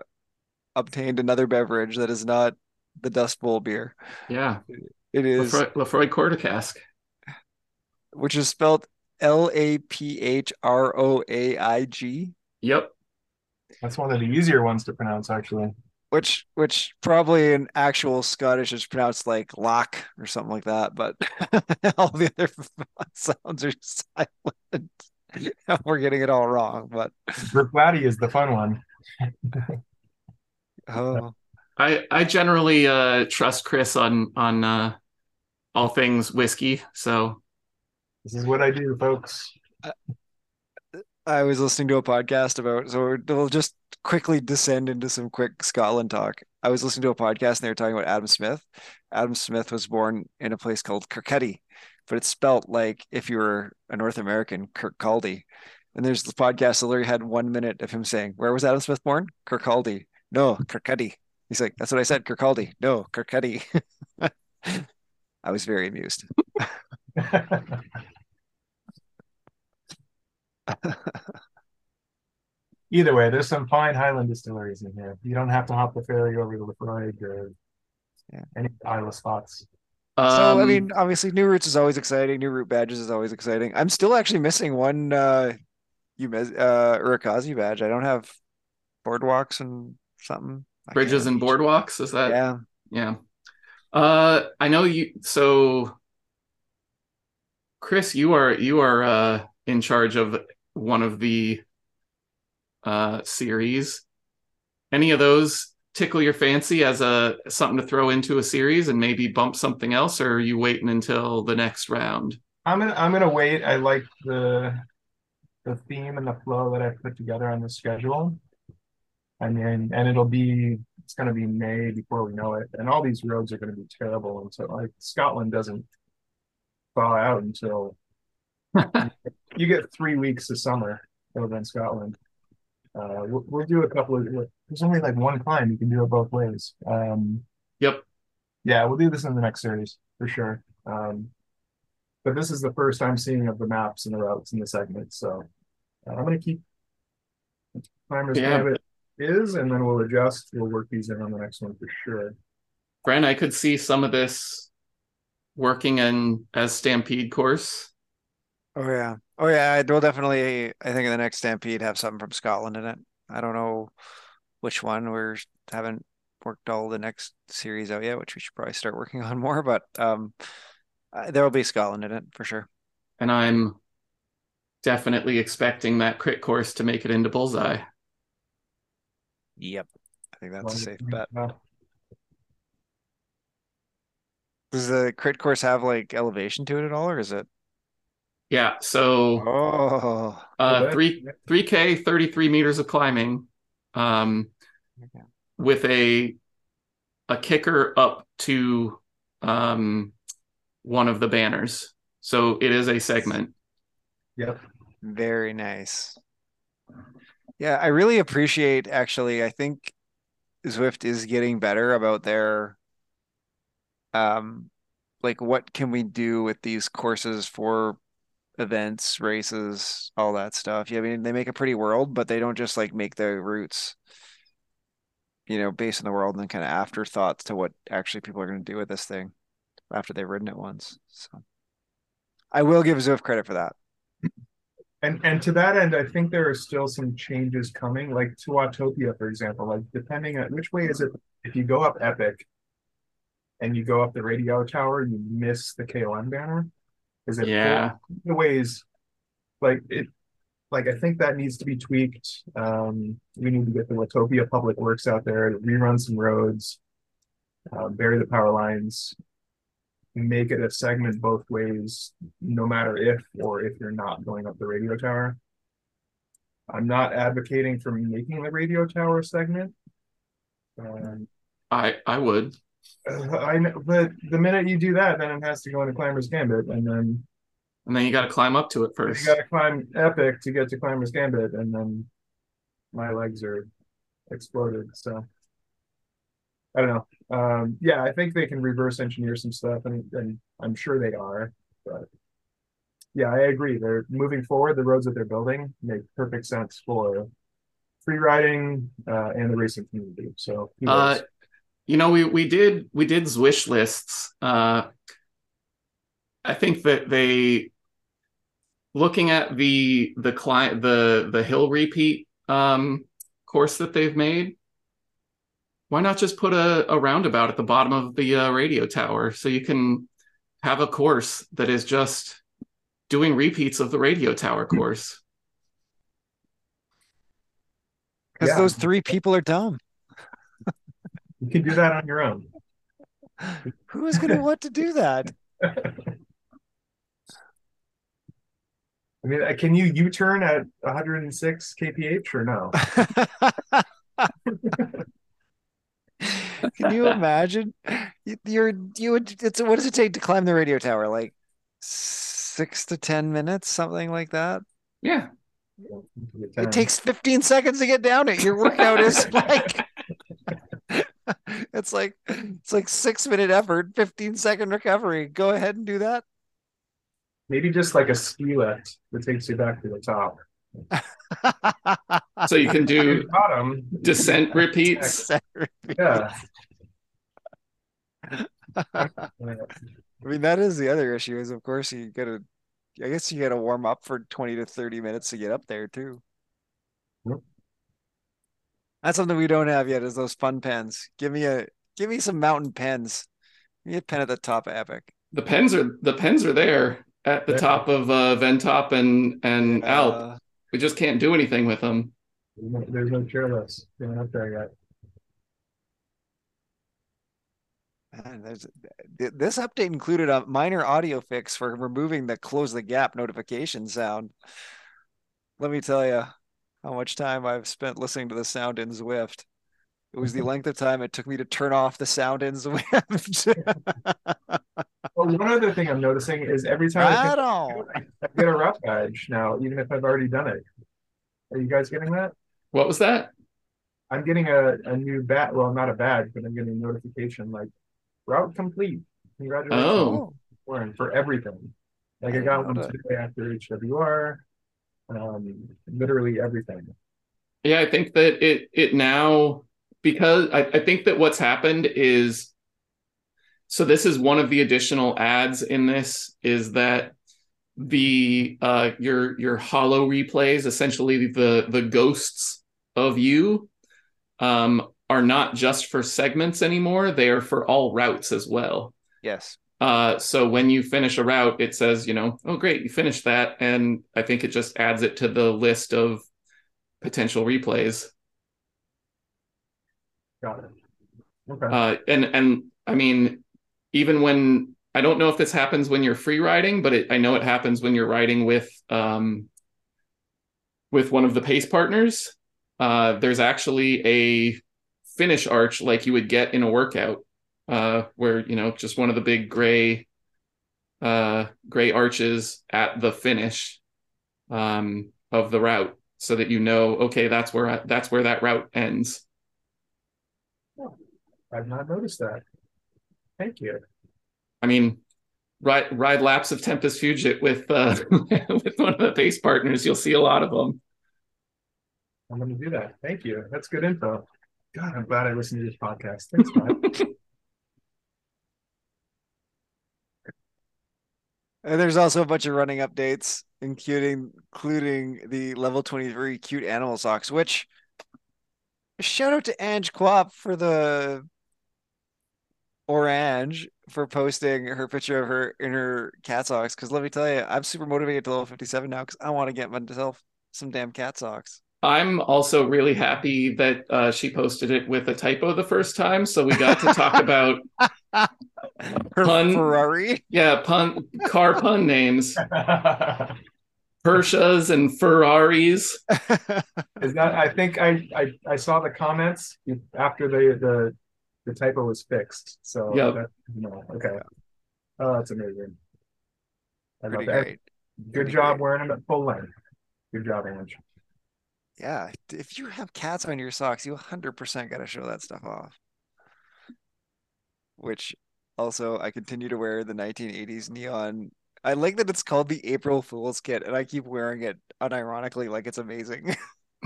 obtained another beverage that is not the Dust Bowl beer. yeah, It is Lafroy, Lafroy quarter cask. which is spelled L A P H R O A I G, Yep. That's one of the easier ones to pronounce, actually. which which probably in actual Scottish is pronounced like lock or something like that, but all the other sounds are silent. We're getting it all wrong, but Verplatty is the fun one. oh, I I generally uh, trust Chris on on uh, all things whiskey. So This is what I do, folks. I was listening to a podcast about, so we'll just quickly descend into some quick Scotland talk. I was listening to a podcast and they were talking about Adam Smith. Adam Smith was born in a place called Kirkcaldy, but it's spelt like if you were a North American, Kirkcaldy. And there's the podcast that literally had one minute of him saying, Where was Adam Smith born? Kirkcaldy. No, Kirkcaldy. He's like, That's what I said, Kirkcaldy. No, Kirkcaldy. I was very amused. Either way, there's some fine Highland distilleries in here. You don't have to hop the ferry over to Lafroig or Yeah. any Islay spots. So I um, mean, obviously, New Routes is always exciting. New Route badges is always exciting. I'm still actually missing one uh, you uh, Urukazi badge. I don't have boardwalks and something. I bridges and boardwalks. Is that Yeah, Yeah. Uh I know you so Chris, you are you are uh in charge of one of the uh series. Any of those tickle your fancy as a something to throw into a series and maybe bump something else, or are you waiting until the next round? I'm gonna I'm gonna wait. I like the the theme and the flow that I put together on the schedule. And then and it'll be it's gonna be May before we know it. And all these roads are gonna be terrible until like Scotland doesn't thaw out until you get three weeks of summer over in Scotland. Uh, we'll, we'll do a couple of there's only like one climb you can do it both ways. Um, Yep. Yeah, we'll do this in the next series for sure. Um, but this is the first I'm seeing of the maps and the routes in the segment, so uh, I'm gonna keep climbers Yeah. Gambit is, and then we'll adjust. We'll work these in on the next one for sure. Brent, I could see some of this working in as Stampede course. Oh yeah. Oh yeah, it will definitely I think in the next Stampede have something from Scotland in it. I don't know which one. We're haven't worked all the next series out yet, which we should probably start working on more, but um uh, there will be Scotland in it for sure. And I'm definitely expecting that crit course to make it into bullseye. Yep. I think that's a safe bet. Does the crit course have like elevation to it at all, or is it? Yeah, so Oh, uh Okay. three three K, thirty three meters of climbing. Um Okay. with a a kicker up to um one of the banners. So it is a segment. Yep. very nice. Yeah, I really appreciate actually. I think Zwift is getting better about their um like what can we do with these courses for events, races, all that stuff. Yeah, I mean they make a pretty world, but they don't just like make the routes you know, based on the world and then kind of afterthoughts to what actually people are going to do with this thing after they've ridden it once. So I will give Zwift credit for that. And and to that end, I think there are still some changes coming, like to Watopia, for example. Like depending on which way is it, if you go up Epic and you go up the radio tower, you miss the KOM banner. Is it Yeah. the ways like it like I think that needs to be tweaked. Um, we need to get the Watopia Public Works out there to rerun some roads, uh, bury the power lines, make it a segment both ways, no matter if or if you're not going up the radio tower. I'm not advocating for making the radio tower segment. Um, I I would. I know, but the minute you do that, then it has to go into Climber's Gambit, and then And then you got to climb up to it first. you got to climb Epic to get to Climber's Gambit, and then my legs are exploded. So I don't know. Um, yeah, I think they can reverse engineer some stuff, and, and I'm sure they are. But yeah, I agree. They're moving forward. The roads that they're building make perfect sense for free riding uh, and the racing community. So Uh? You know, we we did we did Zwish lists. Uh, I think that they looking at the the client the the hill repeat um, course that they've made. Why not just put a, a roundabout at the bottom of the uh, radio tower so you can have a course that is just doing repeats of the radio tower course? Because Yeah. those three people are dumb. You can do that on your own. Who is going to want to do that? I mean, uh, can you U-turn at 106 kph or no? Can you imagine? You're you would it's what does it take to climb the radio tower? Like six to ten minutes, something like that. Yeah. It takes 15 seconds to get down it. Your workout is like it's like it's like six minute effort, 15 second recovery. Go ahead and do that. maybe just like a ski lift that takes you back to the top. So you can do bottom. descent repeats. Yeah. I mean, that is the other issue is of course you gotta I guess you gotta warm up for 20 to 30 minutes to get up there too. Yep. That's something we don't have yet is those fun pens. Give me a give me some mountain pens. Give me a pen at the top of Epic. The pens are the pens are there at the Yeah. top of uh, Ventop and and Alp. Uh, We just can't do anything with them. There's no, there's no chairlifts going up there yet. man, there's th- this update included a minor audio fix for removing the close the gap notification sound. Let me tell you how much time I've spent listening to the sound in Zwift. It was the length of time it took me to turn off the sound in Zwift. Well, one other thing I'm noticing is every time I, think. I get a rough badge now, even if I've already done it. Are you guys getting that? What was that? I'm getting a, a new bat. Well, not a badge, but I'm getting a notification like route complete. Congratulations. Oh. oh. Warren, for everything. Like I I got one today after HWR. Um, literally everything. Yeah, I think that it it now because I, I think that what's happened is so this is one of the additional ads in this is that the uh your your HoloReplays, essentially the the ghosts of you, um, are not just for segments anymore, they are for all routes as well. Yes. Uh, so when you finish a route, it says, you know, oh great, you finished that, and I think it just adds it to the list of potential replays. Got it. Okay. Uh, and and I mean, even when I don't know if this happens when you're free riding, but it, I know it happens when you're riding with um with one of the pace partners. Uh, there's actually a finish arch like you would get in a workout, uh, where you know just one of the big gray uh gray arches at the finish um of the route so that you know okay that's where I, that's where that route ends I've not noticed that. Thank you. I mean, ride ride laps of Tempus Fugit with uh, with one of the pace partners. You'll see a lot of them. I'm going to do that. Thank you. That's good info. God, I'm glad I listened to this podcast. Thanks, Matt. And there's also a bunch of running updates, including including the level 23 cute animal socks, which shout out to Ange Quap for the Orange for posting her picture of her in her cat socks. Because let me tell you, I'm super motivated to level 57 now because I want to get myself some damn cat socks. I'm also really happy that uh, she posted it with a typo the first time, so we got to talk about Her Pun- Ferrari. yeah pun car pun names, Pershas and Ferraris. Is that? I think I, I I saw the comments after the the the typo was fixed. So Yep. that, no, okay. Oh, that's amazing. I love Pretty that. great. Good Pretty job great. wearing them at full length. Good job, Ange. Yeah, if you have cats on your socks, you 100% got to show that stuff off. Which also, I continue to wear the 1980s neon. I like that it's called the April Fool's kit, and I keep wearing it unironically like it's amazing.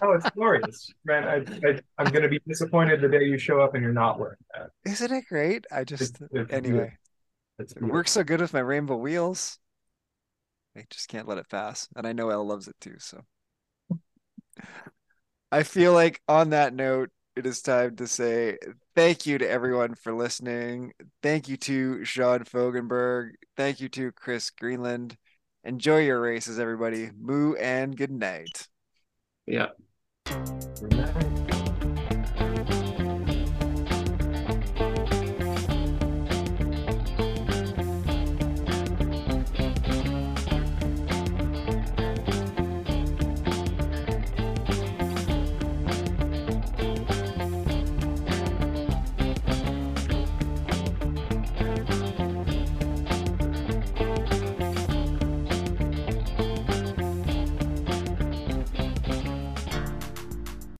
Oh, it's glorious, man. I, I I'm gonna be disappointed the day you show up and you're not wearing that. Isn't it great? I just, It's- it's anyway, it works so good with my rainbow wheels. I just can't let it pass. And I know Elle loves it too, so. I feel like on that note, it is time to say thank you to everyone for listening. Thank you to Sean Fogenberg. Thank you to Chris Greenland. Enjoy your races, everybody. Moo and good night. Yeah. Good night.